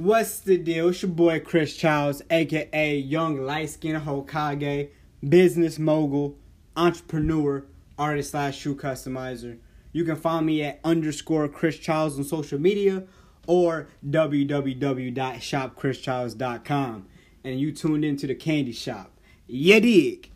What's the deal? It's your boy Chris Childs, aka Young Light Skin Hokage, business mogul, entrepreneur, artist slash shoe customizer. You can find me at underscore Chris Childs on social media or www.shopchrischilds.com. And you tuned into the candy shop. Yeah, dig.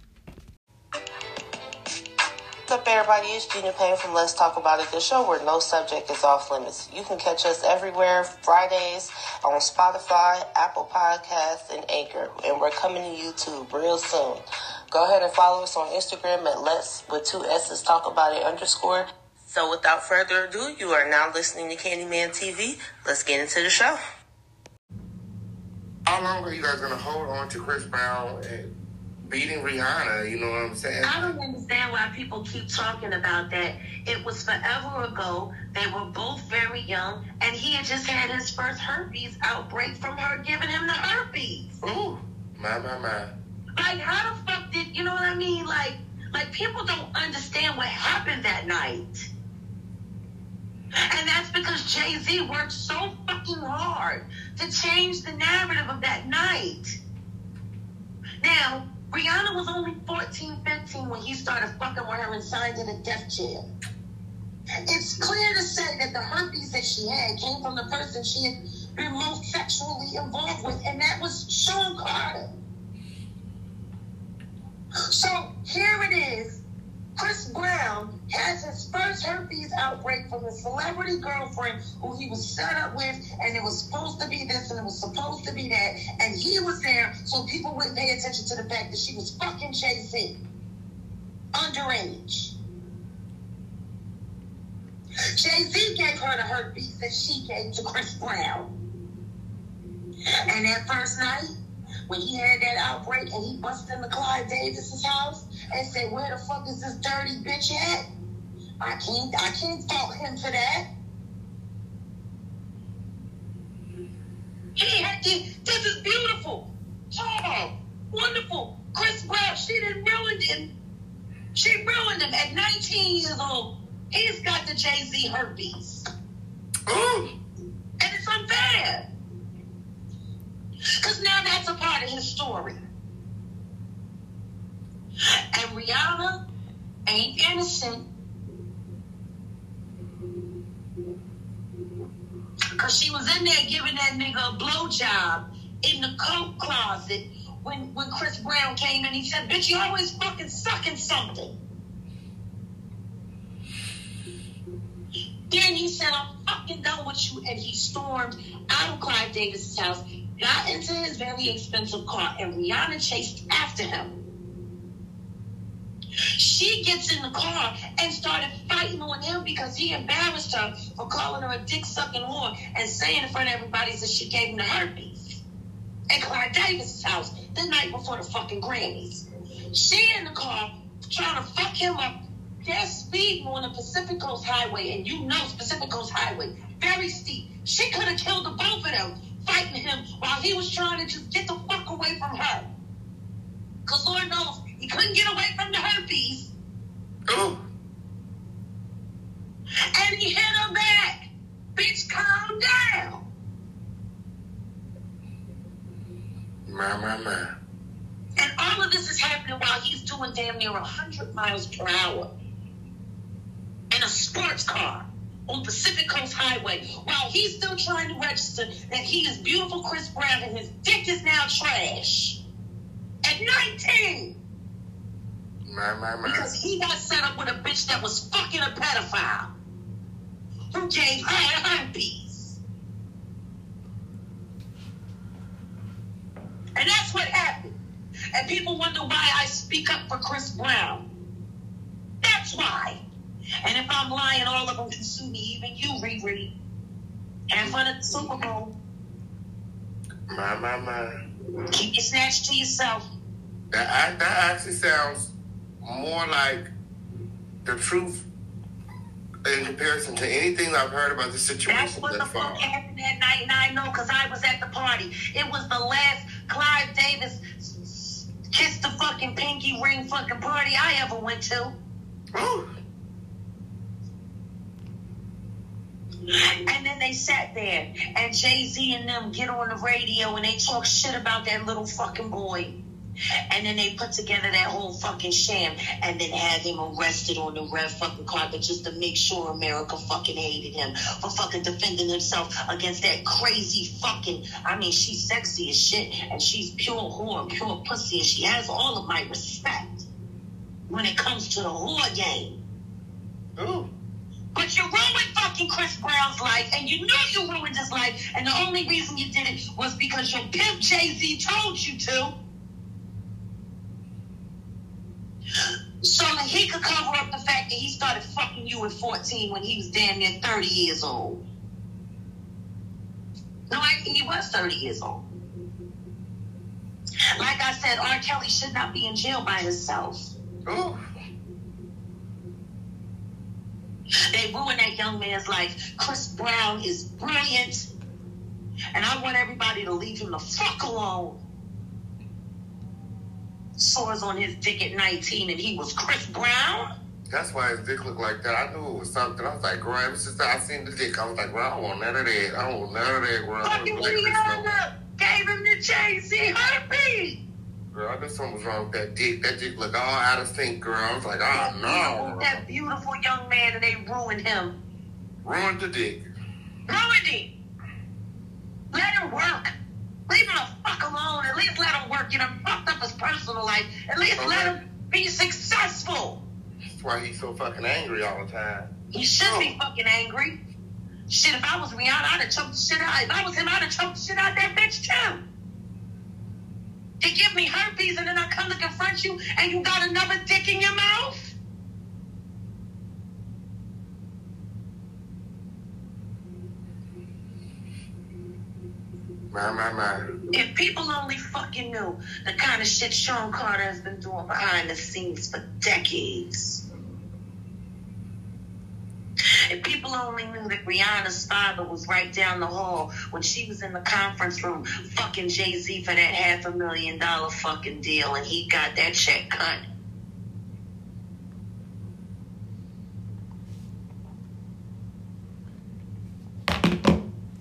What's up, everybody? It's Gina Payne from Let's Talk About It, the show where no subject is off limits. You can catch us everywhere Fridays on Spotify, Apple Podcasts, and Anchor. And we're coming to YouTube real soon. Go ahead and follow us on Instagram at Let's with two S's Talk About It underscore. So without further ado, you are now listening to Candyman TV. Let's get into the show. How long are you guys gonna hold on to Chris Brown and beating Rihanna? You know what I'm saying? I don't understand why people keep talking about that. It was forever ago. They were both very young, and he had just had his first herpes outbreak from her giving him the herpes. Ooh, my my my. Like, how the fuck did you know what I mean? Like, like people don't understand what happened that night. And that's because Jay Z worked so fucking hard to change the narrative of that night. Now, Rihanna was only 14, 15 when he started fucking with her and signed to the Def Jam. It's clear to say that the herpes that she had came from the person she had been most sexually involved with, and that was Sean Carter. So here it is. Chris Brown has his first herpes outbreak from a celebrity girlfriend who he was set up with, and it was supposed to be this and it was supposed to be that, and he was there so people wouldn't pay attention to the fact that she was fucking Z, underage. Jay Z gave her the herpes that she gave to Chris Brown. And that first night, when he had that outbreak and he busted into Clive Davis's house and said, "Where the fuck is this dirty bitch at?" I can't, I can't fault him for that. He had to, this is beautiful, oh, wonderful. Chris Brown, she didn't ruin him. She ruined him at 19 years old. He's got the Jay Z herpes, Ooh, and it's unfair. Because now that's a part of his story. And Rihanna ain't innocent. Because she was in there giving that nigga a blowjob in the coat closet when, when Chris Brown came and he said, Bitch, you always fucking sucking something. Then he said, I'm fucking done with you. And he stormed out of Clive Davis' house, got into his very expensive car, and Rihanna chased after him. She gets in the car and started fighting on him because he embarrassed her for calling her a dick sucking whore and saying in front of everybody that she gave him the herpes at Clive Davis' house the night before the fucking Grammys. She in the car trying to fuck him up. They're speeding on the Pacific Coast Highway, and you know Pacific Coast Highway, very steep. She could have killed the both of them fighting him while he was trying to just get the fuck away from her. Because Lord knows he couldn't get away from the herpes, ooh. and he hit her back. Bitch, calm down. My my my. And all of this is happening while he's doing damn near 100 miles per hour in a sports car on Pacific Coast Highway while he's still trying to register that he is beautiful Chris Brown and his dick is now trash. At 19, My my my. because he got set up with a bitch that was fucking a pedophile who gave her herpes. And that's what happened. And people wonder why I speak up for Chris Brown. That's why. And if I'm lying, all of them can sue me, even you, Riri. And for the Super Bowl, My my my. keep your snatch to yourself. That that actually sounds more like the truth in comparison to anything I've heard about That's situation what the far. fuck happened that night, and I know because I was at the party. It was the last Clive Davis s- s- kissed the fucking pinky ring fucking party I ever went to. Ooh. And then they sat there and Jay Z and them get on the radio and they talk shit about that little fucking boy. And then they put together that whole fucking sham and then had him arrested on the red fucking carpet just to make sure America fucking hated him for fucking defending himself against that crazy fucking. I mean, she's sexy as shit and she's pure whore, pure pussy, and she has all of my respect when it comes to the whore game. Ooh. But you ruined fucking Chris Brown's life, and you knew you ruined his life, and the only reason you did it was because your pimp Jay Z told you to. So that he could cover up the fact that he started fucking you at 14 when he was damn near 30 years old. No, I think he was 30 years old. Like I said, R. Kelly should not be in jail by himself. Ooh. They ruined that young man's life. Chris Brown is brilliant. And I want everybody to leave him the fuck alone. Sores on his dick at 19 and he was Chris Brown? That's why his dick looked like that. I knew it was something. I was like, girl, ever since I seen the dick, I was like, girl, I don't want none of that. I don't want none of that, girl. Fucking like, Rihanna gave him the Jay-Z herpes. Girl, I knew something was wrong with that dick. That dick looked all out of sync, girl. I was like, oh no. That beautiful young man and they ruined him. Ruined the dick. Ruined him. Let him work. Leave him the fuck alone. At least let him work. You know, fucked up his personal life. At least let him be successful. That's why he's so fucking angry all the time. He should be oh. fucking angry. Shit, if I was Rihanna, I'd have choked the shit out. If I was him, I'd have choked the shit out of that bitch too. You give me herpes and then I come to confront you and you got another dick in your mouth? My, my, my. If people only fucking knew the kind of shit Sean Carter has been doing behind the scenes for decades. If people only knew that Rihanna's father was right down the hall when she was in the conference room fucking Jay Z for that half a million dollar fucking deal and he got that check cut.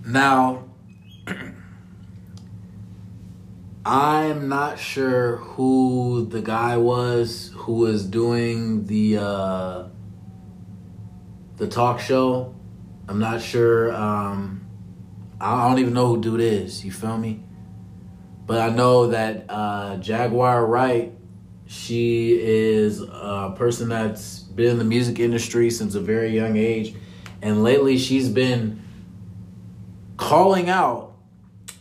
Now, I'm not sure who the guy was who was doing the uh, the talk show. I'm not sure. Um, I don't even know who dude is. You feel me? But I know that uh, Jaguar Wright, she is a person that's been in the music industry since a very young age, and lately she's been calling out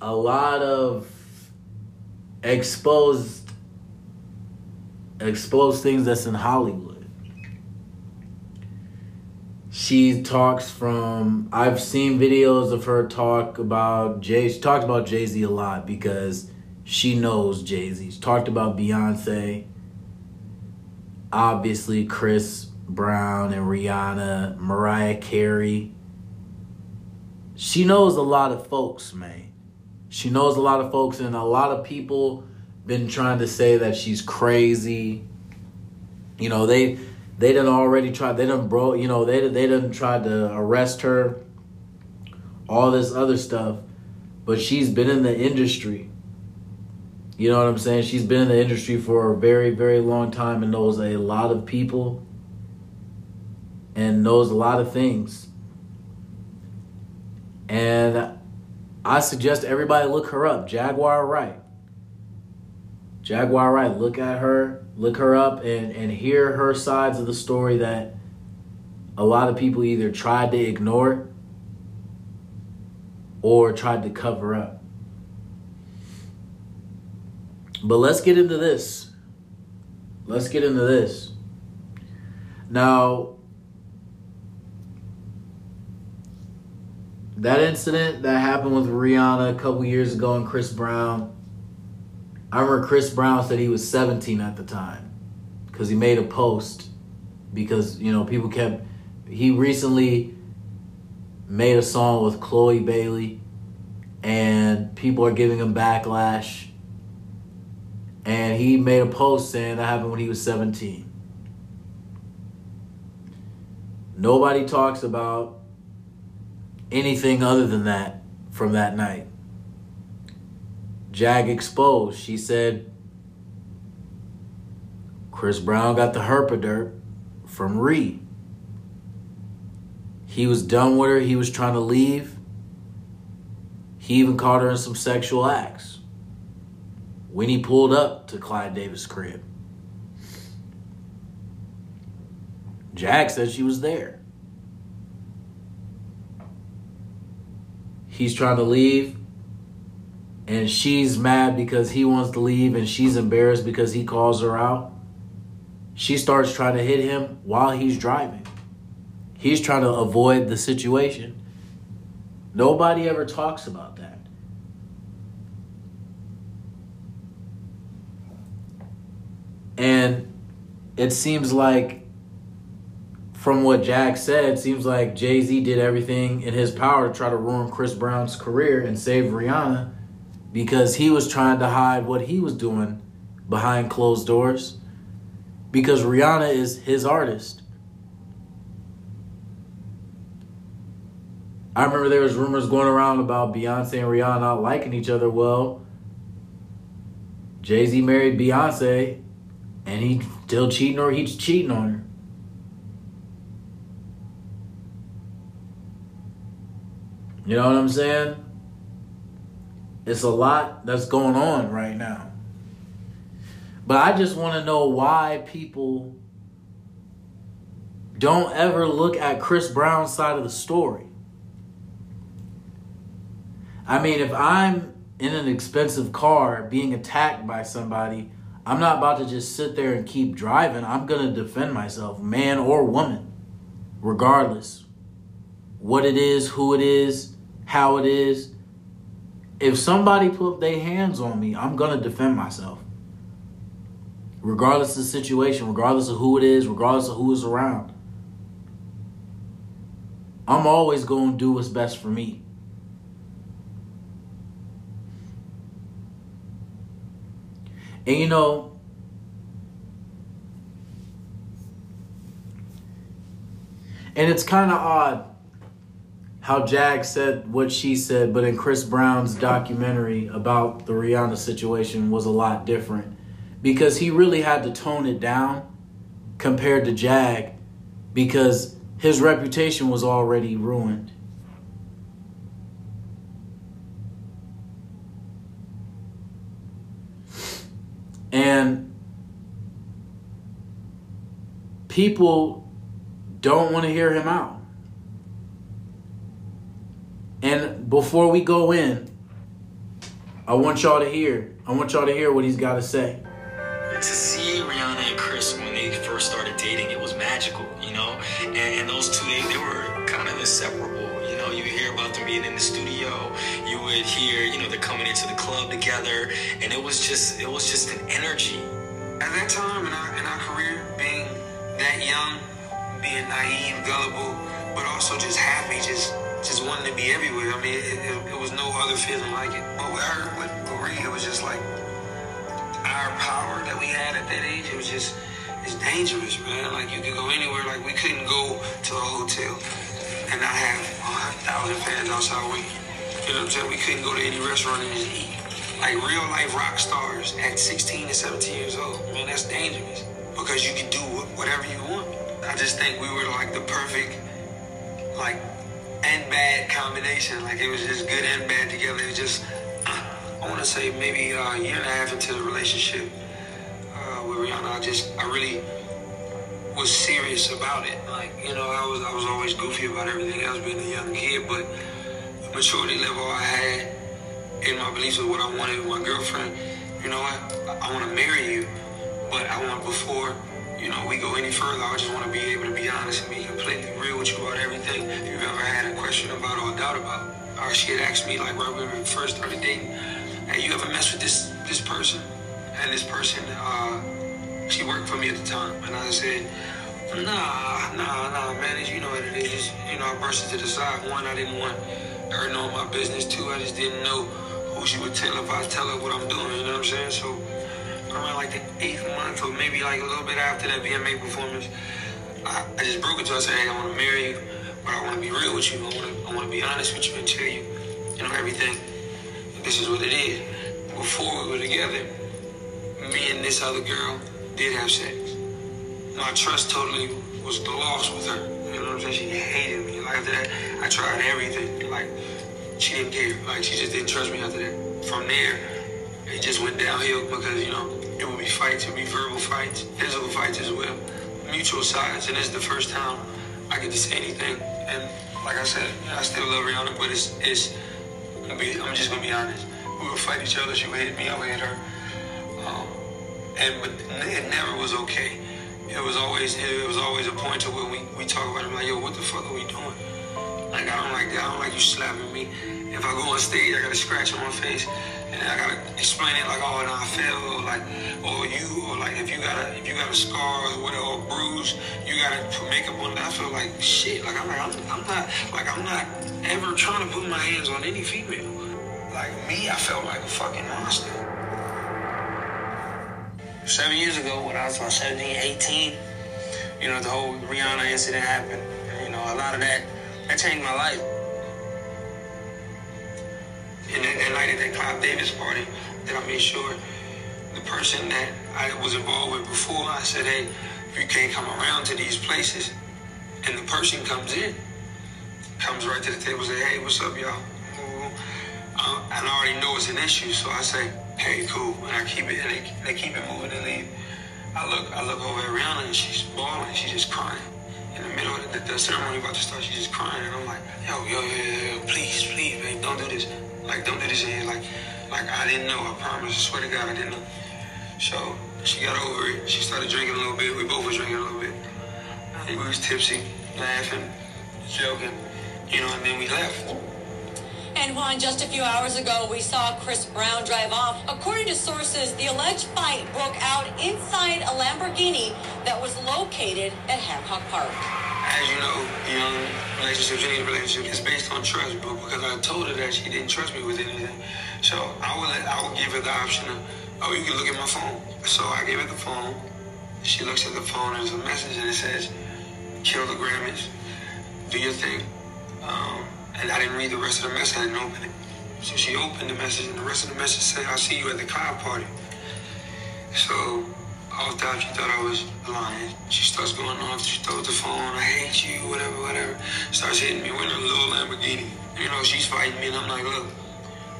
a lot of exposed exposed things that's in Hollywood. She talks from I've seen videos of her talk about Jay she talked about Jay-Z a lot because she knows Jay-Z. She talked about Beyonce, obviously Chris Brown and Rihanna, Mariah Carey she knows a lot of folks, man. She knows a lot of folks, and a lot of people been trying to say that she's crazy. You know, they they done already tried. They done bro. You know, they they done tried to arrest her. All this other stuff, but she's been in the industry. You know what I'm saying? She's been in the industry for a very very long time and knows a lot of people. And knows a lot of things. And I suggest everybody look her up, Jaguar Wright. Jaguar Wright, look at her, look her up, and, and hear her sides of the story that a lot of people either tried to ignore or tried to cover up. But let's get into this. Let's get into this. Now, that incident that happened with Rihanna a couple years ago and Chris Brown. I remember Chris Brown said he was 17 at the time because he made a post because you know people kept. He recently made a song with Chloe Bailey, and people are giving him backlash. And he made a post saying that happened when he was 17. Nobody talks about anything other than that from that night. Jag exposed. She said Chris Brown got the herpaderp from Ree. He was done with her. He was trying to leave. He even caught her in some sexual acts when he pulled up to Clive Davis' crib. Jag said she was there. He's trying to leave, and she's mad because he wants to leave, and she's embarrassed because he calls her out. She starts trying to hit him while he's driving. He's trying to avoid the situation. Nobody ever talks about that. And it seems like, from what Jag said, seems like Jay Z did everything in his power to try to ruin Chris Brown's career and save Rihanna because he was trying to hide what he was doing behind closed doors because Rihanna is his artist. I remember there was rumors going around about Beyonce and Rihanna liking each other well. Jay Z married Beyonce, and he still cheating or he's cheating on her. You know what I'm saying? It's a lot that's going on right now. But I just want to know why people don't ever look at Chris Brown's side of the story. I mean, if I'm in an expensive car being attacked by somebody, I'm not about to just sit there and keep driving. I'm going to defend myself, man or woman, regardless what it is, who it is, how it is. If somebody put their hands on me, I'm going to defend myself regardless of the situation, regardless of who it is, regardless of who is around. I'm always going to do what's best for me. And you know, and it's kind of odd how Jag said what she said, but in Chris Brown's documentary about the Rihanna situation was a lot different because he really had to tone it down compared to Jag because his reputation was already ruined. And people don't want to hear him out. And before we go in, I want y'all to hear. I want y'all to hear what he's got to say to see Rihanna and Chris when they first started dating, it was magical, you know. And, and those two, they, they were kind of inseparable. You know, you hear about them being in the studio, you would hear, you know, they're coming into the club together, and it was just, it was just an energy. At that time in our in our career, being that young, being naive, gullible, but also just happy, just just wanting to be everywhere. I mean, it, it, it was no other feeling like it. But with her, with Marie, it was just like our power that we had at that age, it was just, it's dangerous, man. Like you could go anywhere. Like we couldn't go to a hotel and not have a thousand fans outside waiting. You know what I'm saying? We couldn't go to any restaurant and just eat. Like real life rock stars at 16 and 17 years old. Man, that's dangerous because you can do whatever you want. I just think we were like the perfect, like, and bad combination. Like it was just good and bad together. It was just I want to say maybe a year and a half into the relationship uh, with Rihanna, I just I really was serious about it. Like you know, I was I was always goofy about everything else, being a young kid, but the maturity level I had in my beliefs of what I wanted with my girlfriend. You know what? I, I want to marry you, but I want before you know we go any further. I just want to be able to be honest and be completely real with you about everything you've ever had a question about or a doubt about. Or she had asked me like right when we first started dating hey, you ever messed with this this person? And this person, uh, she worked for me at the time, and I said, nah, nah, nah, man, you know what it is. You know, I brushed it to the side. One, I didn't want her knowing my business. Two, I just didn't know who she would tell if I tell her what I'm doing. You know what I'm saying? So around like the eighth month, or maybe like a little bit after that VMA performance, I, I just broke it to her. I said, hey, I want to marry you, but I want to be real with you. I want to, I want to be honest with you and tell you, you know, everything. This is what it is. Before we were together, me and this other girl did have sex. My trust totally was lost with her. You know what I'm saying? She hated me. Like after that, I tried everything. Like she didn't care. Like she just didn't trust me after that. From there, it just went downhill because you know it will be fights, it will be verbal fights, physical fights as well, mutual sides, and it's the first time I get to say anything. And like I said, I still love Rihanna, but it's it's. I'm, be, I'm just gonna be honest. We would fight each other. She would hit me. I would hit her. Um, and but it never was okay. It was always it was always a point to where we, we talk about it like, yo, what the fuck are we doing? Like I don't like that. I don't like you slapping me. If I go on stage, I got a scratch on my face, I gotta explain it like, oh, no, I fell, like, or you, or like if you got a if you got a scar or whatever, or bruise, you gotta put makeup on. I feel like shit. Like I'm like I'm, I'm not like I'm not ever trying to put my hands on any female. Like me, I felt like a fucking monster. Seven years ago, when I was about 17, 18, you know, the whole Rihanna incident happened. And, you know, a lot of that, that changed my life. And that, that night at that Clive Davis party, that I made sure the person that I was involved with before, I said, hey, you can't come around to these places, and the person comes in, comes right to the table, say, hey, what's up, y'all? Uh, and I already know it's an issue, so I say, hey, cool, and I keep it, and they, they keep it moving and leave. I look, I look over at Rihanna, and she's bawling, she's just crying. In the middle of the, the ceremony about to start, she's just crying, and I'm like, yo, yo, yo, yo, yo, please, please, babe, don't do this. Like, don't do this in here. Like, like I didn't know. I promise. I swear to God, I didn't know. So she got over it. She started drinking a little bit. We both were drinking a little bit. Think we was tipsy, laughing, joking, you know, and then we left. And Juan, just a few hours ago, we saw Chris Brown drive off. According to sources, the alleged fight broke out inside a Lamborghini that was located at Hancock Park. As you know, young relationships, any relationship is based on trust, but because I told her that she didn't trust me with anything, so I would I would give her the option of, oh, you can look at my phone. So I gave her the phone. She looks at the phone, there's a message, and it says, kill the Grammys, do your thing. Um, and I didn't read the rest of the message, I didn't open it. So she opened the message, and the rest of the message said, I'll see you at the Clive Party. So all the time she thought I was lying. She starts going off, she throws the phone, I hate you, whatever, whatever. Starts hitting me with a little Lamborghini. You know, she's fighting me, and I'm like, look,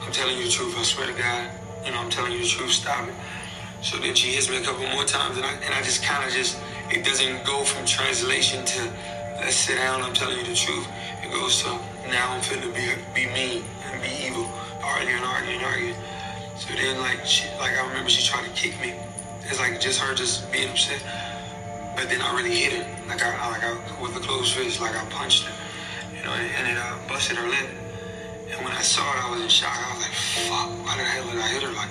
I'm telling you the truth, I swear to God. You know, I'm telling you the truth, stop it. So then she hits me a couple more times, and I, and I just kind of just, it doesn't go from translation to, let's sit down, I'm telling you the truth. It goes to, now I'm finna be, be mean and be evil, arguing, arguing, arguing. So then, like, she, like I remember she tried to kick me. It's like just her just being upset. But then I really hit her, like I, I- like I, with a closed fist, like I punched her, you know, and it uh, busted her lip. And when I saw it, I was in shock. I was like, fuck, why the hell did I hit her? Like,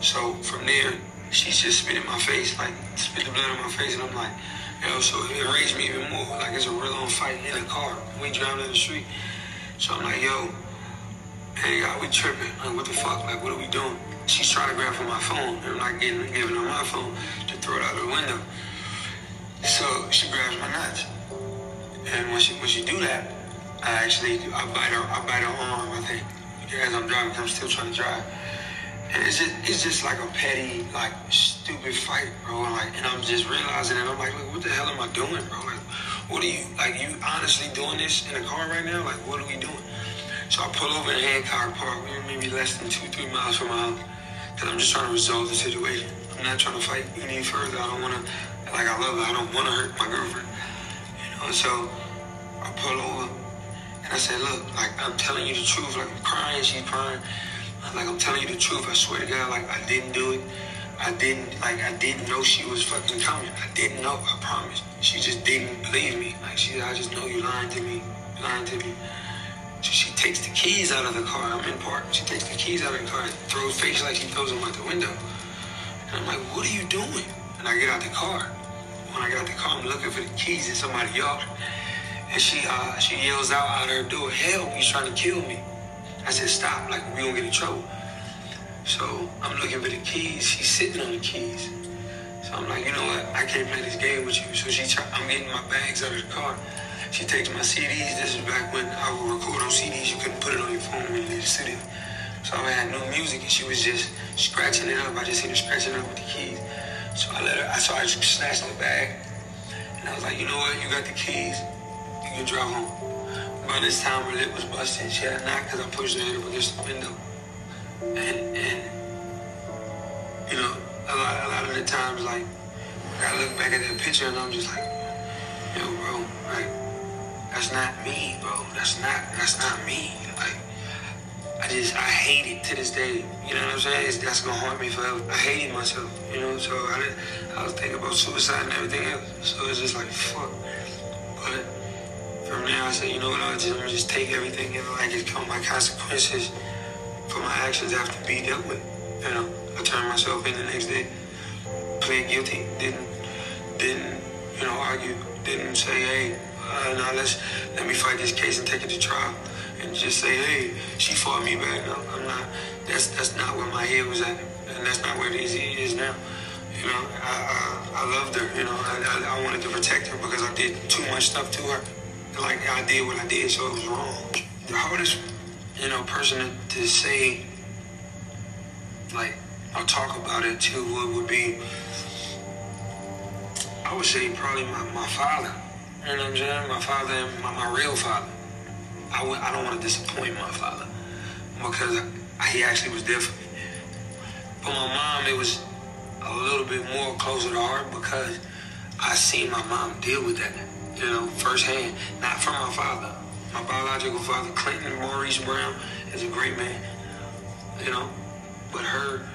so from there, she's just spit in my face, like spit the blood in my face, and I'm like, yo, so it raised me even more. Like it's a real on fight in a car. We driving down the street. So I'm like, yo, hey, God, we tripping. Like, what the fuck? Like, what are we doing? She's trying to grab for my phone. and I'm not getting giving her my phone to throw it out the window. So she grabs my nuts. And when she when she do that, I actually I bite her I bite her arm, I think. As I'm driving, I'm still trying to drive. And it's just it's just like a petty, like stupid fight, bro. And like and I'm just realizing it. I'm like, look, what the hell am I doing, bro? Like, what are you like you honestly doing this in the car right now? Like what are we doing? So I pull over in Hancock Park, maybe less than two, three miles from my house. Cause I'm just trying to resolve the situation. I'm not trying to fight any further. I don't wanna like I love her, I don't wanna hurt my girlfriend. You know, so I pull over and I said, look, like I'm telling you the truth, like I'm crying, she's crying. Like I'm telling you the truth, I swear to God, like I didn't do it. I didn't like I didn't know she was fucking coming. I didn't know, I promise. She just didn't believe me. Like she I just know you lying to me, lying to me. So she takes the keys out of the car. I'm in park. She takes the keys out of the car and throws face like she throws them out the window. And I'm like, what are you doing? And I get out the car. When I get out the car, I'm looking for the keys in somebody's yard. And she uh, she yells out out her door, help, he's trying to kill me. I said, stop, like we gonna get in trouble. So I'm looking for the keys. She's sitting on the keys. So I'm like, you know what? I can't play this game with you. So she, try, I'm getting my bags out of the car, She takes my CDs. This is back when I would record on CDs. You couldn't put it on your phone when you in the studio. So I had no music, and she was just scratching it up. I just seen her scratching it up with the keys. So I let her. I saw her snatching the bag, and I was like, you know what? You got the keys. You can drive home. By this time, her lip was busted. She had a knock because I pushed her head up against the window. And and you know, a lot, a lot of the times, like I look back at that picture and I'm just like, yo, bro, like that's not me, bro. That's not that's not me. Like I just I hate it to this day. You know what I'm saying? It's, that's gonna haunt me forever. I hated myself. You know, so I did, I was thinking about suicide and everything else. So it's just like fuck. But from there, I said, you know what? I'll just, I'm just take everything and like it's come. My consequences for my actions have to be dealt with. You know, I turned myself in the next day, pled guilty, didn't didn't you know argue, didn't say, hey, uh, now let's let me fight this case and take it to trial and just say, hey, she fought me back. No, I'm not. That's that's not where my head was at, and that's not where it is, it is now. You know, I, I, I loved her. You know, I, I, I wanted to protect her because I did too much stuff to her. Like I did what I did, so it was wrong. The hardest, you know, person to, to say, like, I'll talk about it to would, would be, I would say probably my, my father. You know what I'm saying? My father and my, my real father. I w- I don't want to disappoint my father because he actually was there for me. But my mom, it was a little bit more closer to heart because I seen my mom deal with that, you know, firsthand. Not from my father. My biological father, Clinton Maurice Brown, is a great man, you know. But her,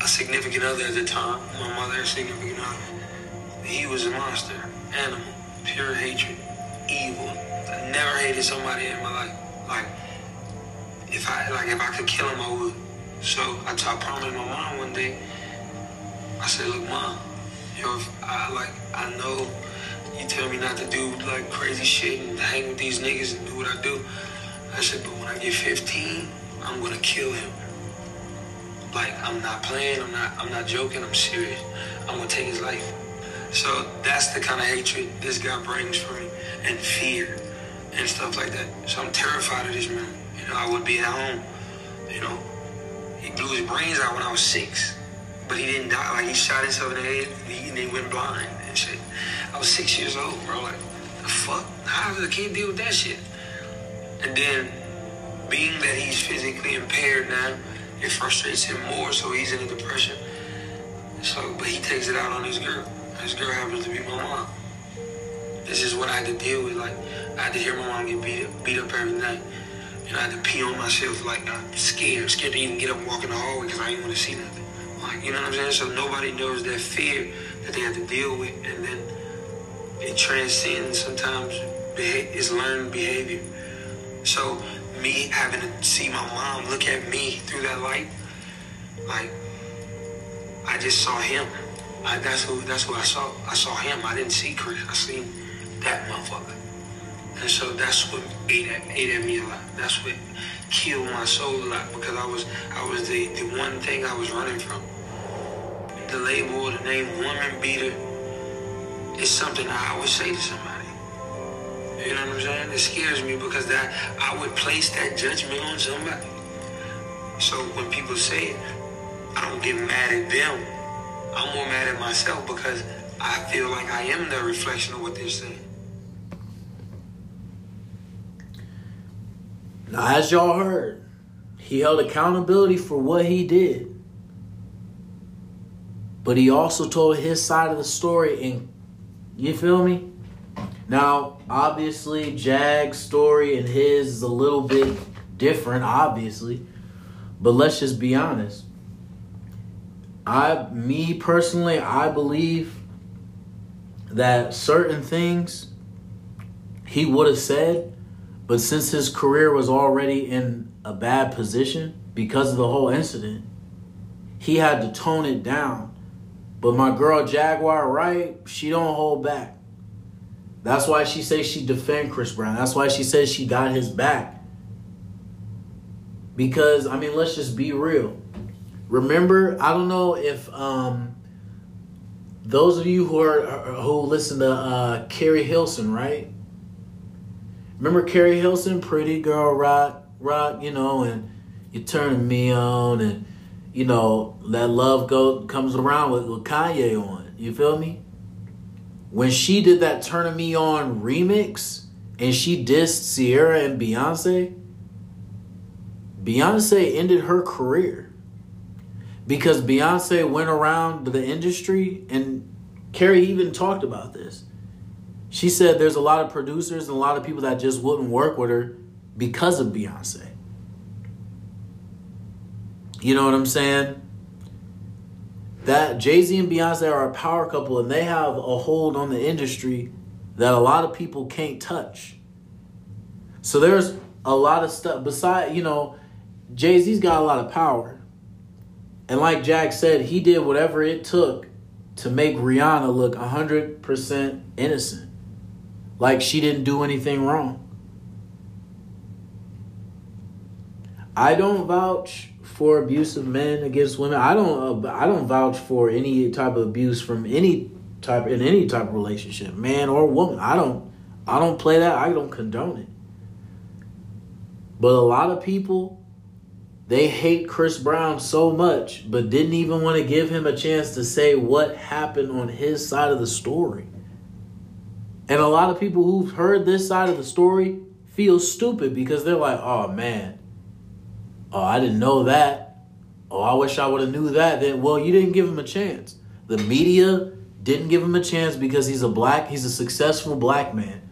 a significant other at the time, my mother, a significant other, he was a monster, animal, pure hatred, evil. I never hated somebody in my life. Like, if I like if I could kill him, I would. So I, t- I promised my mom one day. I said, "Look, mom, yo, if I like, I know you tell me not to do like crazy shit and hang with these niggas and do what I do. I said, but when I get 15, I'm gonna kill him. Like, I'm not playing. I'm not. I'm not joking. I'm serious. I'm gonna take his life. So that's the kind of hatred this guy brings for me, and fear, and stuff like that. So I'm terrified of this man. You know, I would be at home. You know, he blew his brains out when I was six, but he didn't die. Like he shot himself in the head, and he went blind and shit. I was six years old, bro. Like, the fuck? How does a kid deal with that shit? And then, being that he's physically impaired now, it frustrates him more, so he's in a depression. So, but he takes it out on his girl. His girl happens to be my mom. This is what I had to deal with. Like, I had to hear my mom get beat up, beat up every night. And I had to pee on myself, like, I'm scared, scared to even get up and walk in the hallway because I didn't want to see nothing. Like, you know what I'm saying? So nobody knows that fear that they have to deal with, and then it transcends sometimes it's learned behavior. So me having to see my mom look at me through that light, like I just saw him. I, that's who that's who I saw. I saw him. I didn't see Chris. I seen that motherfucker. And so that's what ate at, ate at me a lot. That's what killed my soul a lot because I was I was the, the one thing I was running from. The label, the name woman beater is something I always say to somebody. You know what I'm saying? It scares me because that I would place that judgment on somebody. So when people say it, I don't get mad at them. I'm more mad at myself because I feel like I am the reflection of what they're saying. Now, as y'all heard, he held accountability for what he did. But he also told his side of the story and you feel me? Now, obviously, Jag's story and his is a little bit different, obviously. But let's just be honest. I me personally, I believe that certain things he would have said, but since his career was already in a bad position because of the whole incident, he had to tone it down. But my girl Jaguar Wright, she don't hold back. That's why she says she defend Chris Brown. That's why she says she got his back. Because I mean, let's just be real. Remember, I don't know if um, those of you who are who listen to uh, Keri Hilson, right? Remember Keri Hilson, Pretty Girl Rock, Rock, you know, and you turn me on, and you know that love go comes around with, with Kanye on. You feel me? When she did that "Turning Me On" remix, and she dissed Ciara and Beyonce, Beyonce ended her career because Beyonce went around the industry, and Keri even talked about this. She said there's a lot of producers and a lot of people that just wouldn't work with her because of Beyonce. You know what I'm saying? That Jay Z and Beyonce are a power couple and they have a hold on the industry that a lot of people can't touch. So there's a lot of stuff beside, you know, Jay Z's got a lot of power. And like Jag said, he did whatever it took to make Rihanna look 100% innocent. Like she didn't do anything wrong. I don't vouch for abusive men against women. I don't uh, I don't vouch for any type of abuse from any type in any type of relationship, man or woman. I don't I don't play that. I don't condone it. But a lot of people they hate Chris Brown so much, but didn't even want to give him a chance to say what happened on his side of the story. And a lot of people who've heard this side of the story feel stupid because they're like, oh man, oh, I didn't know that. Oh, I wish I would have knew that. Then, well, you didn't give him a chance. The media didn't give him a chance because he's a black, he's a successful black man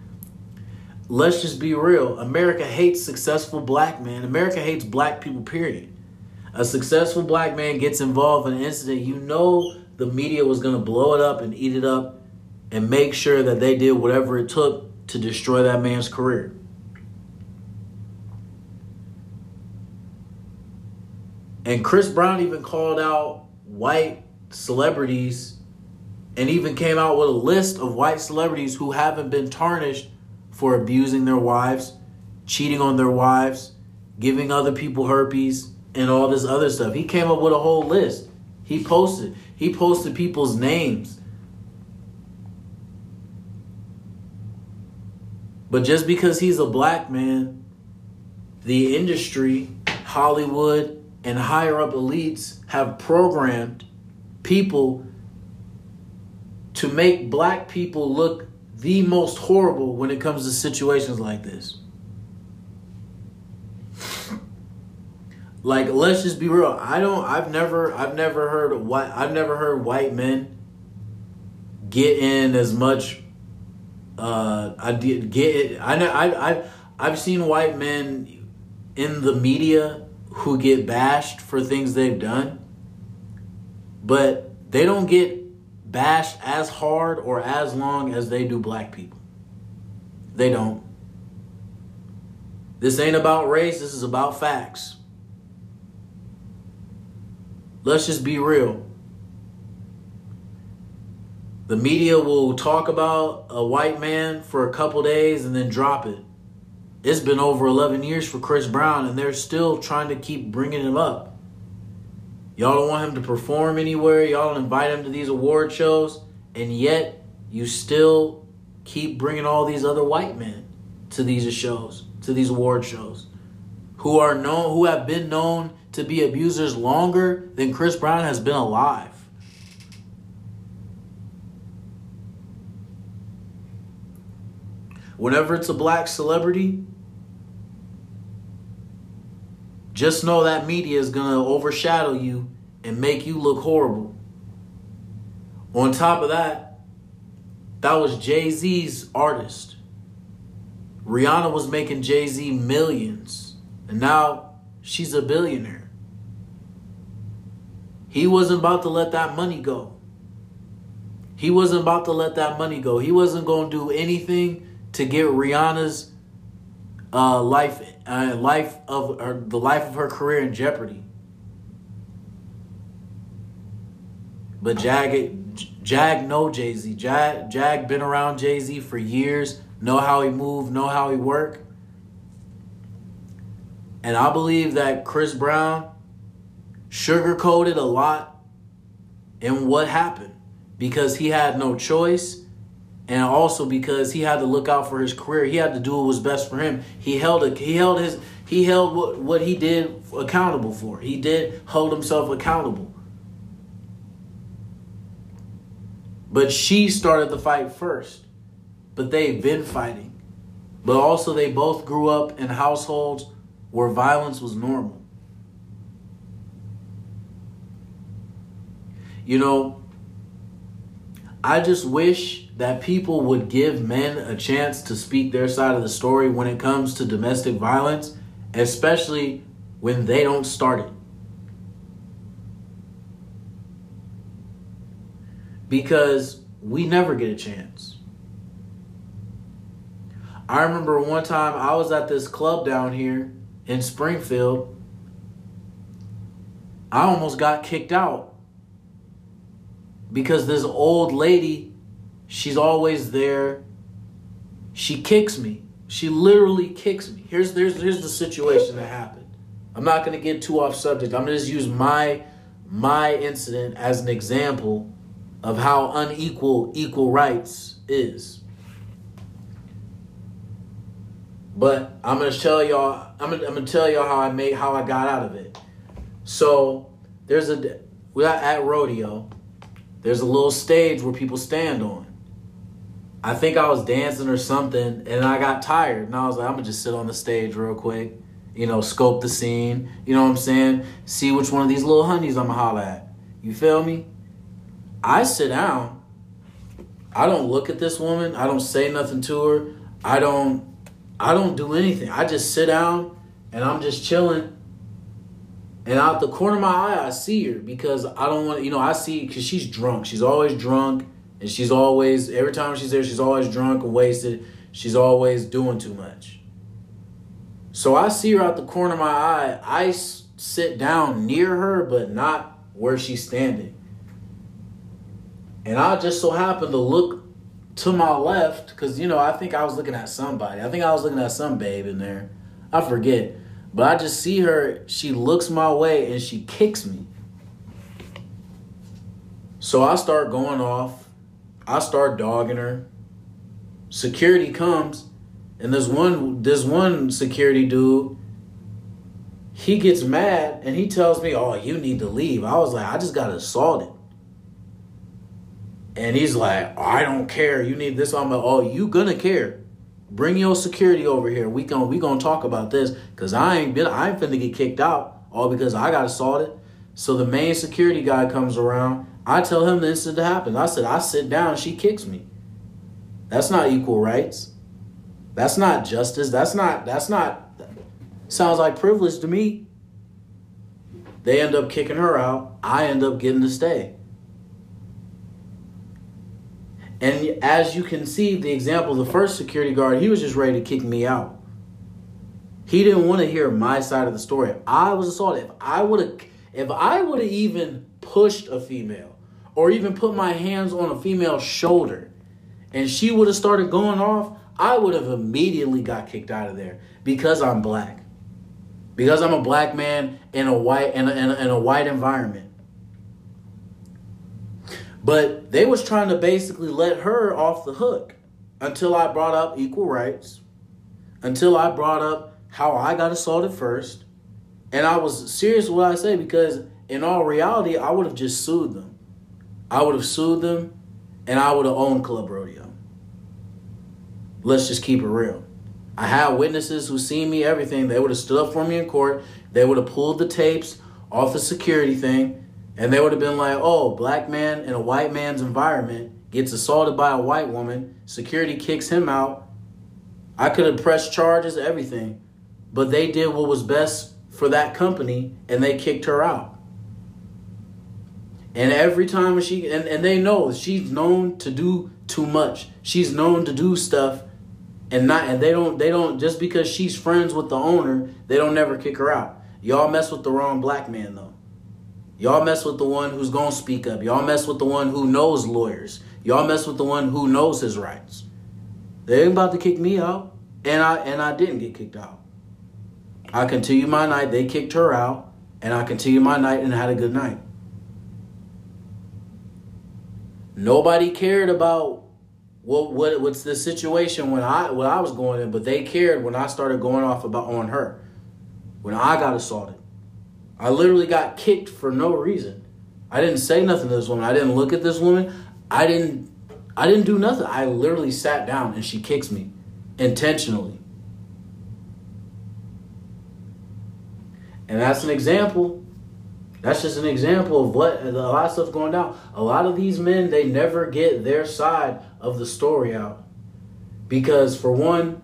let's just be real. America hates successful black men. America hates black people, period. A successful black man gets involved in an incident, you know the media was going to blow it up and eat it up and make sure that they did whatever it took to destroy that man's career. And Chris Brown even called out white celebrities and even came out with a list of white celebrities who haven't been tarnished for abusing their wives, cheating on their wives, giving other people herpes, and all this other stuff. He came up with a whole list. He posted. He posted people's names. But just because he's a black man, the industry, Hollywood, and higher up elites have programmed people to make black people look the most horrible when it comes to situations like this. Like let's just be real. I don't I've never I've never heard white I've never heard white men get in as much uh I did get I know I I I've seen white men in the media who get bashed for things they've done but they don't get bashed as hard or as long as they do black people. They don't. This ain't about race, this is about facts. Let's just be real. The media will talk about a white man for a couple days and then drop it. It's been over 11 years for Chris Brown, and they're still trying to keep bringing him up. Y'all don't want him to perform anywhere. Y'all don't invite him to these award shows. And yet, you still keep bringing all these other white men to these shows, to these award shows, who are known, who have been known to be abusers longer than Chris Brown has been alive. Whenever it's a black celebrity, just know that media is going to overshadow you and make you look horrible. On top of that, that was Jay Z's artist. Rihanna was making Jay Z millions, and now she's a billionaire. He wasn't about to let that money go. He wasn't about to let that money go. He wasn't going to do anything to get Rihanna's uh, life, uh, life of her, the life of her career in jeopardy. But Jag, Jag know Jay Z. Jag, Jag been around Jay Z for years. Know how he move. Know how he work. And I believe that Chris Brown sugarcoated a lot in what happened because he had no choice and also because he had to look out for his career. He had to do what was best for him. He held a, he held his he held what, what he did accountable for. He did hold himself accountable. But she started the fight first. But they've been fighting. But also they both grew up in households where violence was normal. You know, I just wish that people would give men a chance to speak their side of the story when it comes to domestic violence, especially when they don't start it. Because we never get a chance. I remember one time I was at this club down here in Springfield. I almost got kicked out because this old lady, she's always there. She kicks me. She literally kicks me. Here's here's here's the situation that happened. I'm not gonna get too off subject. I'm gonna just use my my incident as an example of how unequal equal rights is. But I'm gonna tell y'all. I'm gonna, I'm gonna tell y'all how I made how I got out of it. So there's a we are at rodeo. There's a little stage where people stand on. I think I was dancing or something, and I got tired, and I was like, I'm gonna just sit on the stage real quick, you know, scope the scene. You know what I'm saying? See which one of these little honeys I'm gonna holla at. You feel me? I sit down. I don't look at this woman. I don't say nothing to her. I don't. I don't do anything. I just sit down and I'm just chilling and out the corner of my eye, I see her because I don't want you know, I see because she's drunk. She's always drunk. And she's always, every time she's there, she's always drunk and wasted. She's always doing too much. So I see her out the corner of my eye. I sit down near her, but not where she's standing. And I just so happen to look to my left because, you know, I think I was looking at somebody. I think I was looking at some babe in there. I forget. But I just see her, she looks my way and she kicks me. So I start going off. I start dogging her. Security comes, and this one this one security dude. He gets mad and he tells me, "Oh, you need to leave." I was like, "I just got assaulted." And he's like, "I don't care. You need this." I'm like, "Oh, you gonna care?" Bring your security over here. We gonna we gonna talk about this because I ain't been I ain't finna get kicked out all because I got assaulted. So the main security guy comes around. I tell him the incident happened. I said I sit down. She kicks me. That's not equal rights. That's not justice. That's not that's not sounds like privilege to me. They end up kicking her out. I end up getting to stay. And as you can see, the example, the first security guard, he was just ready to kick me out. He didn't want to hear my side of the story. I was assaulted, if I would have, if I would have even pushed a female, or even put my hands on a female's shoulder, and she would have started going off, I would have immediately got kicked out of there because I'm black, because I'm a black man in a white in a, in a, in a white environment. But they was trying to basically let her off the hook until I brought up equal rights, until I brought up how I got assaulted first. And I was serious what I say because in all reality, I would have just sued them. I would have sued them and I would have owned Club Rodeo. Let's just keep it real. I had witnesses who seen me, everything. They would have stood up for me in court. They would have pulled the tapes off the security thing and they would have been like, oh, black man in a white man's environment gets assaulted by a white woman, security kicks him out. I could have pressed charges, everything. But they did what was best for that company and they kicked her out. And every time she and, and they know she's known to do too much. She's known to do stuff and not and they don't they don't just because she's friends with the owner, they don't never kick her out. Y'all mess with the wrong black man though. Y'all mess with the one who's gonna speak up. Y'all mess with the one who knows lawyers. Y'all mess with the one who knows his rights. They ain't about to kick me out. And I and I didn't get kicked out. I continued my night. They kicked her out. And I continued my night and had a good night. Nobody cared about what what what's the situation when I when I was going in, but they cared when I started going off about on her. When I got assaulted. I literally got kicked for no reason. I didn't say nothing to this woman. I didn't look at this woman. I didn't I didn't do nothing. I literally sat down and she kicks me intentionally. And that's an example. That's just an example of what a lot of stuff going down. A lot of these men, they never get their side of the story out. Because for one,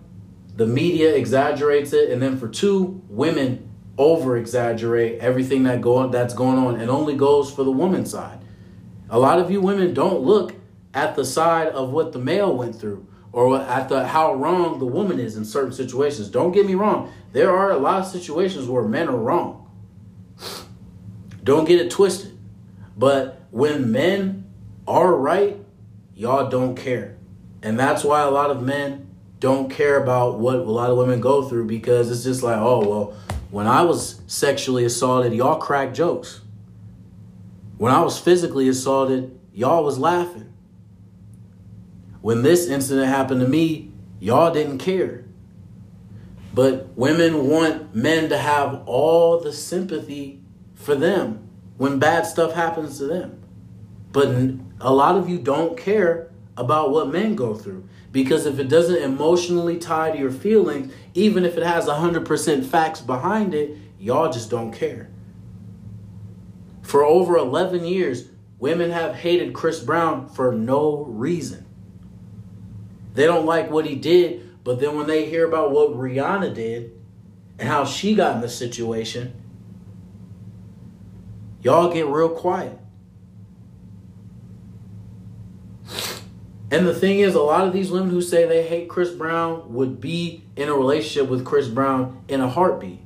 the media exaggerates it, and then for two, women over exaggerate everything that go that's going on. It only goes for the woman's side. A lot of you women don't look at the side of what the male went through or at the how wrong the woman is in certain situations. Don't get me wrong. There are a lot of situations where men are wrong. Don't get it twisted. But when men are right, y'all don't care. And that's why a lot of men don't care about what a lot of women go through because it's just like, oh, well, when I was sexually assaulted, y'all crack jokes. When I was physically assaulted, y'all was laughing. When this incident happened to me, y'all didn't care. But women want men to have all the sympathy for them when bad stuff happens to them. But a lot of you don't care about what men go through. Because if it doesn't emotionally tie to your feelings, even if it has 100% facts behind it, y'all just don't care. For over 11 years, women have hated Chris Brown for no reason. They don't like what he did, but then when they hear about what Rihanna did and how she got in the situation, y'all get real quiet. And the thing is, a lot of these women who say they hate Chris Brown would be in a relationship with Chris Brown in a heartbeat.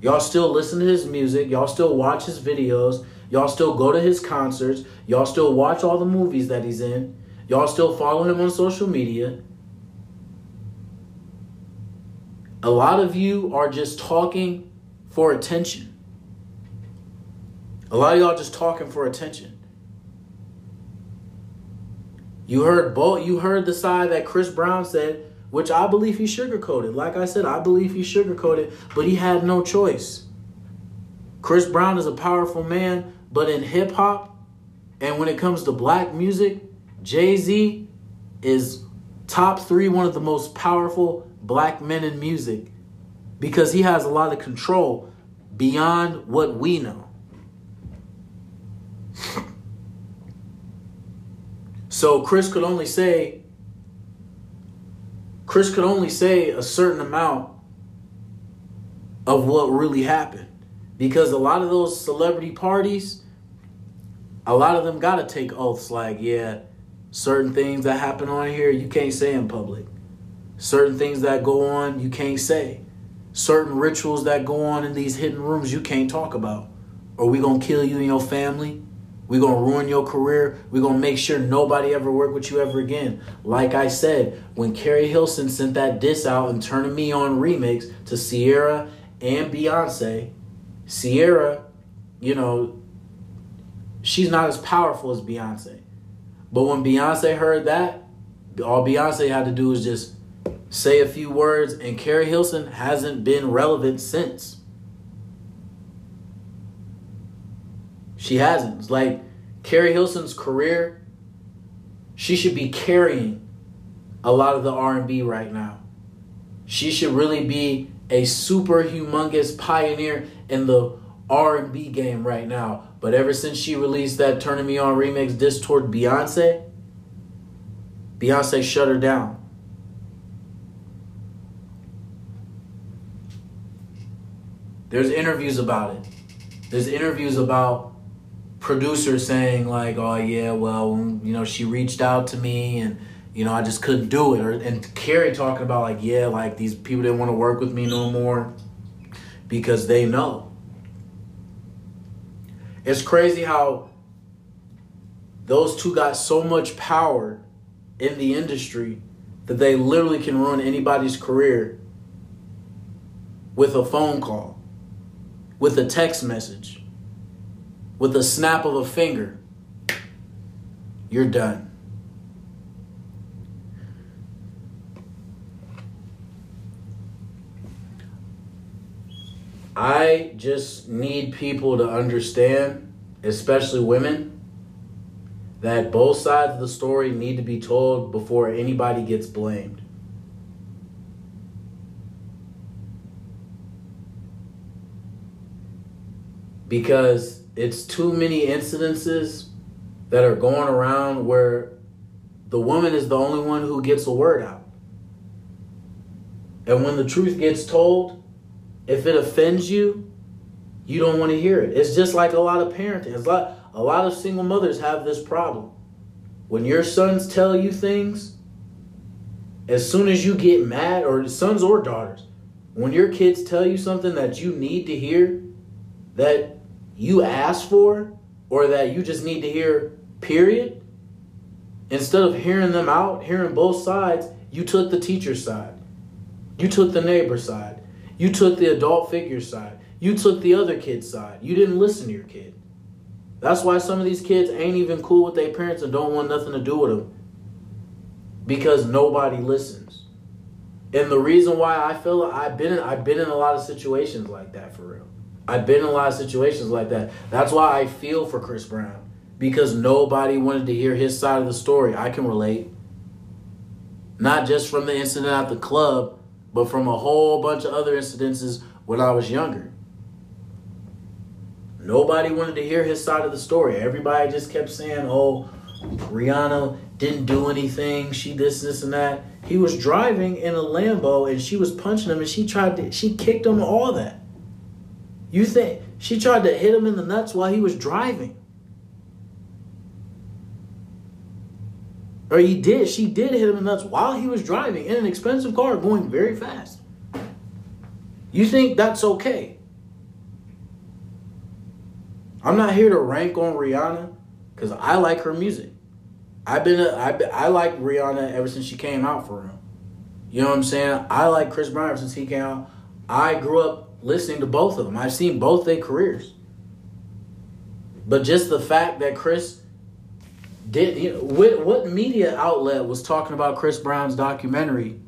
Y'all still listen to his music, y'all still watch his videos, y'all still go to his concerts, y'all still watch all the movies that he's in, y'all still follow him on social media. A lot of you are just talking for attention. A lot of y'all just talking for attention. You heard both. You heard the side that Chris Brown said, which I believe he sugarcoated. Like I said, I believe he sugarcoated, but he had no choice. Chris Brown is a powerful man, but in hip hop, and when it comes to black music, Jay Z is top three, one of the most powerful black men in music, because he has a lot of control beyond what we know. So Chris could only say Chris could only say a certain amount of what really happened. Because a lot of those celebrity parties, a lot of them got to take oaths like, yeah, certain things that happen on here you can't say in public. Certain things that go on you can't say. Certain rituals that go on in these hidden rooms you can't talk about. Or we to kill you and your family we're going to ruin your career. We're going to make sure nobody ever work with you ever again. Like I said, when Keri Hilson sent that diss out and Turning Me On remix to Ciara and Beyonce, Ciara, you know, she's not as powerful as Beyonce. But when Beyonce heard that, all Beyonce had to do was just say a few words, and Keri Hilson hasn't been relevant since. She hasn't. Like Keri Hilson's career, she should be carrying a lot of the R&B right now. She should really be a super humongous pioneer in the R&B game right now. But ever since she released that Turning Me On remix diss toward Beyonce, Beyonce shut her down. There's interviews about it. There's interviews about producer saying like, "Oh yeah, well, you know, she reached out to me and you know, I just couldn't do it." Or and Keri talking about like, "Yeah, like these people didn't want to work with me no more because they know." It's crazy how those two got so much power in the industry that they literally can ruin anybody's career with a phone call, with a text message with a snap of a finger, you're done. I just need people to understand, especially women, that both sides of the story need to be told before anybody gets blamed. Because it's too many incidences that are going around where the woman is the only one who gets a word out. And when the truth gets told, if it offends you, you don't want to hear it. It's just like a lot of parenting. It's like a lot of single mothers have this problem. When your sons tell you things, as soon as you get mad, or sons or daughters, when your kids tell you something that you need to hear, that you asked for, or that you just need to hear, period, instead of hearing them out, hearing both sides, you took the teacher's side. You took the neighbor's side. You took the adult figure side. You took the other kid's side. You didn't listen to your kid. That's why some of these kids ain't even cool with their parents and don't want nothing to do with them. Because nobody listens. And the reason why I feel I've been in, I've been in a lot of situations like that for real. I've been in a lot of situations like that. That's why I feel for Chris Brown because nobody wanted to hear his side of the story. I can relate. Not just from the incident at the club, but from a whole bunch of other incidences when I was younger. Nobody wanted to hear his side of the story. Everybody just kept saying, oh, Rihanna didn't do anything. She this, this, and that. He was driving in a Lambo and she was punching him and she tried to, she kicked him, all that. You think she tried to hit him in the nuts while he was driving? Or he did. She did hit him in the nuts while he was driving in an expensive car going very fast. You think that's okay? I'm not here to rank on Rihanna because I like her music. I've been, a, I've been, I like Rihanna ever since she came out for real. You know what I'm saying? I like Chris Brown since he came out. I grew up listening to both of them. I've seen both their careers. But just the fact that Chris did you know, what, what media outlet was talking about Chris Brown's documentary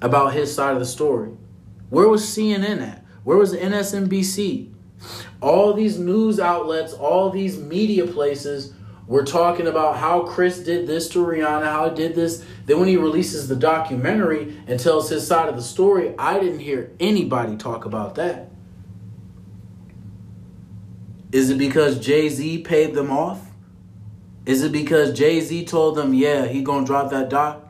about his side of the story? Where was CNN at? Where was MSNBC? All these news outlets, all these media places were talking about how Chris did this to Rihanna, how he did this. Then when he releases the documentary and tells his side of the story, I didn't hear anybody talk about that. Is it because Jay-Z paid them off? Is it because Jay Z told them, yeah, he gonna drop that doc,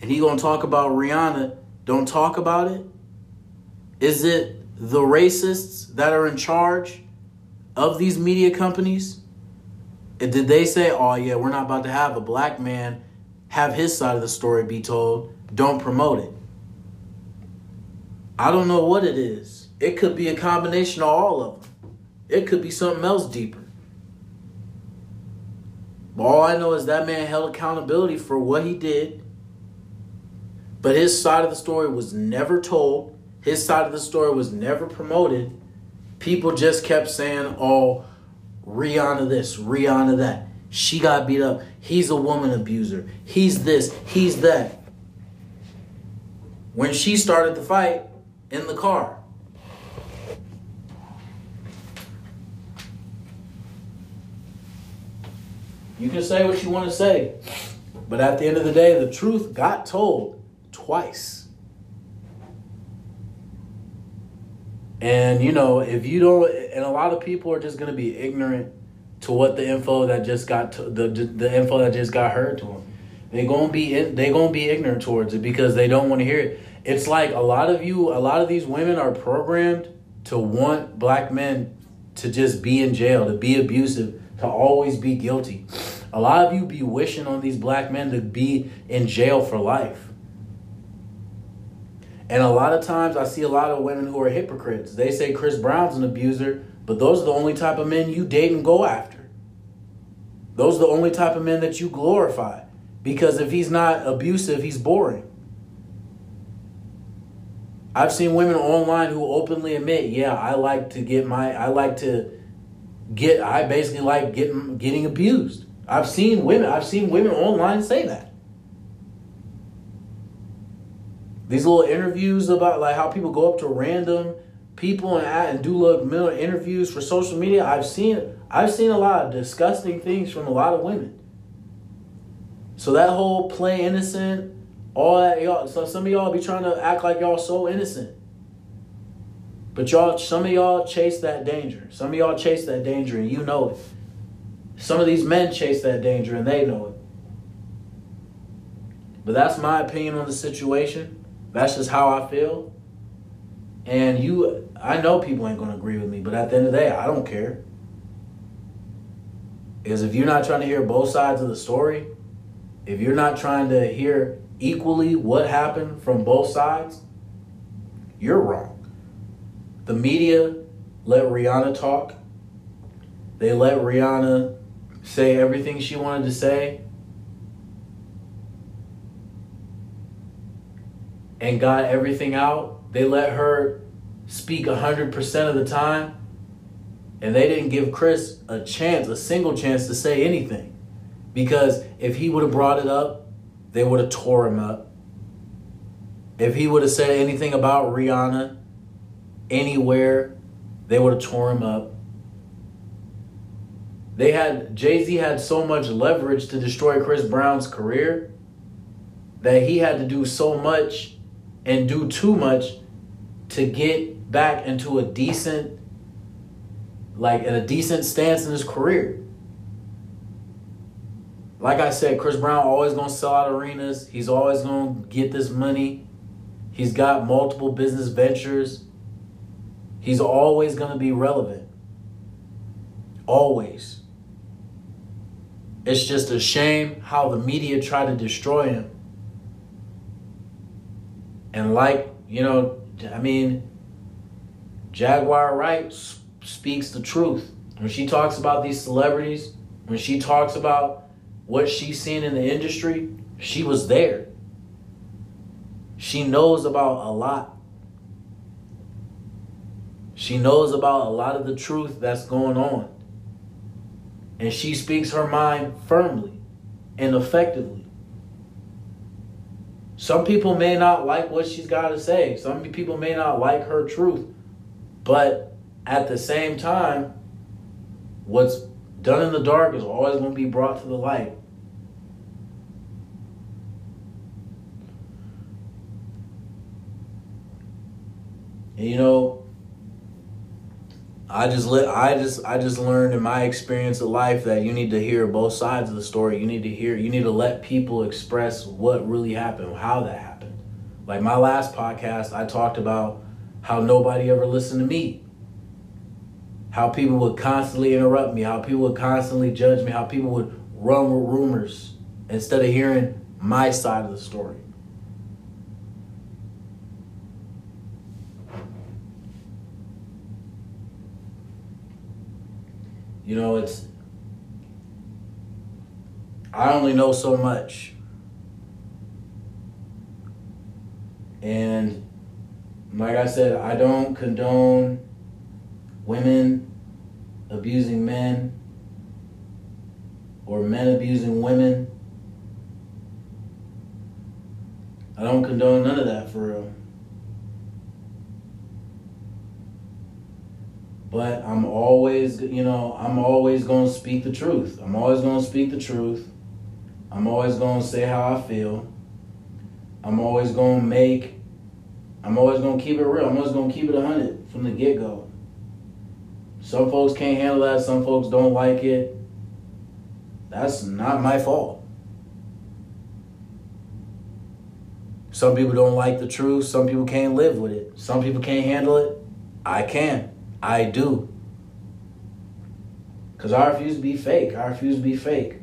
and he gonna talk about Rihanna? Don't talk about it. Is it the racists that are in charge of these media companies? And did they say, oh yeah, we're not about to have a black man have his side of the story be told? Don't promote it. I don't know what it is. It could be a combination of all of them. It could be something else deeper. All I know is that man held accountability for what he did. But his side of the story was never told. His side of the story was never promoted. People just kept saying, oh, Rihanna this, Rihanna that. She got beat up. He's a woman abuser. He's this, he's that. When she started the fight in the car, You can say what you want to say. But at the end of the day, the truth got told twice. And you know, if you don't, and a lot of people are just to be ignorant to what the info that just got to, the the info that just got heard to them. They gonna be they gonna be ignorant towards it because they don't want to hear it. It's like a lot of you, a lot of these women are programmed to want black men to just be in jail, to be abusive, to always be guilty. A lot of you be wishing on these black men to be in jail for life. And a lot of times I see a lot of women who are hypocrites. They say Chris Brown's an abuser, but those are the only type of men you date and go after. Those are the only type of men that you glorify. Because if he's not abusive, he's boring. I've seen women online who openly admit, yeah, I like to get my I like to get I basically like getting getting abused. I've seen women I've seen women online say that. These little interviews about like how people go up to random people and, and do look middle interviews for social media, I've seen I've seen a lot of disgusting things from a lot of women. So that whole play innocent, all that y'all, so some of y'all be trying to act like y'all so innocent. But y'all, some of y'all chase that danger. Some of y'all chase that danger and you know it. Some of these men chase that danger and they know it. But that's my opinion on the situation. That's just how I feel. And you, I know people ain't gonna agree with me, but at the end of the day, I don't care. Because if you're not trying to hear both sides of the story, if you're not trying to hear equally what happened from both sides, you're wrong. The media let Rihanna talk. They let Rihanna say everything she wanted to say. And got everything out. They let her speak 100% of the time. And they didn't give Chris a chance, a single chance to say anything. Because if he would have brought it up, they would have tore him up. If he would have said anything about Rihanna anywhere, they would have tore him up. They had Jay Z had so much leverage to destroy Chris Brown's career that he had to do so much and do too much to get back into a decent, like in a decent stance in his career. Like I said, Chris Brown always gonna sell out arenas. He's always gonna get this money. He's got multiple business ventures. He's always gonna be relevant. Always. It's just a shame how the media tried to destroy him. And like, you know, I mean, Jaguar Wright speaks the truth. When she talks about these celebrities, when she talks about what she's seen in the industry, she was there. She knows about a lot. She knows about a lot of the truth that's going on. And she speaks her mind firmly and effectively. Some people may not like what she's got to say. Some people may not like her truth. But at the same time, what's done in the dark is always going to be brought to the light. And you know, I just let I just I just learned in my experience of life that you need to hear both sides of the story. You need to hear you need to let people express what really happened, how that happened. Like my last podcast, I talked about how nobody ever listened to me. How people would constantly interrupt me, how people would constantly judge me, how people would run with rumors instead of hearing my side of the story. You know, it's. I only know so much. And like I said, I don't condone women abusing men or men abusing women. I don't condone none of that for real. But I'm always, you know, I'm always going to speak the truth. I'm always going to speak the truth. I'm always going to say how I feel. I'm always going to make, I'm always going to keep it real. I'm always going to keep it 100 from the get go. Some folks can't handle that. Some folks don't like it. That's not my fault. Some people don't like the truth. Some people can't live with it. Some people can't handle it. I can. I do. Because I refuse to be fake. I refuse to be fake.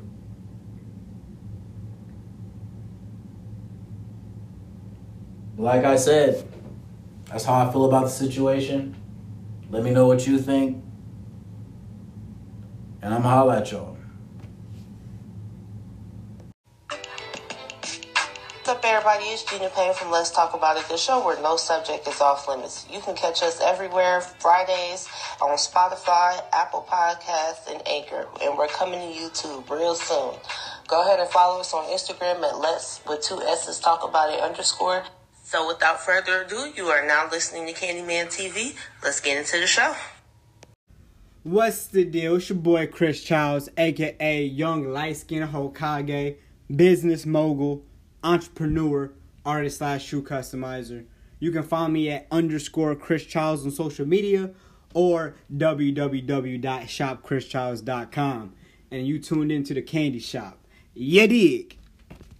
Like I said, that's how I feel about the situation. Let me know what you think. And I'm holla at y'all. Up, everybody? It's Gina Payne from Let's Talk About It, the show where no subject is off limits. You can catch us everywhere Fridays on Spotify, Apple Podcasts, and Anchor. And we're coming to YouTube real soon. Go ahead and follow us on Instagram at Let's with two S's Talk About It underscore. So without further ado, you are now listening to Candyman TV. Let's get into the show. What's the deal? It's your boy Chris Childs, aka Young Light Skin Hokage, business mogul, entrepreneur, artist slash shoe customizer. You can find me at underscore Chris Childs on social media or www.shopchrischilds.com. And you tuned into the candy shop. Yeah, dig.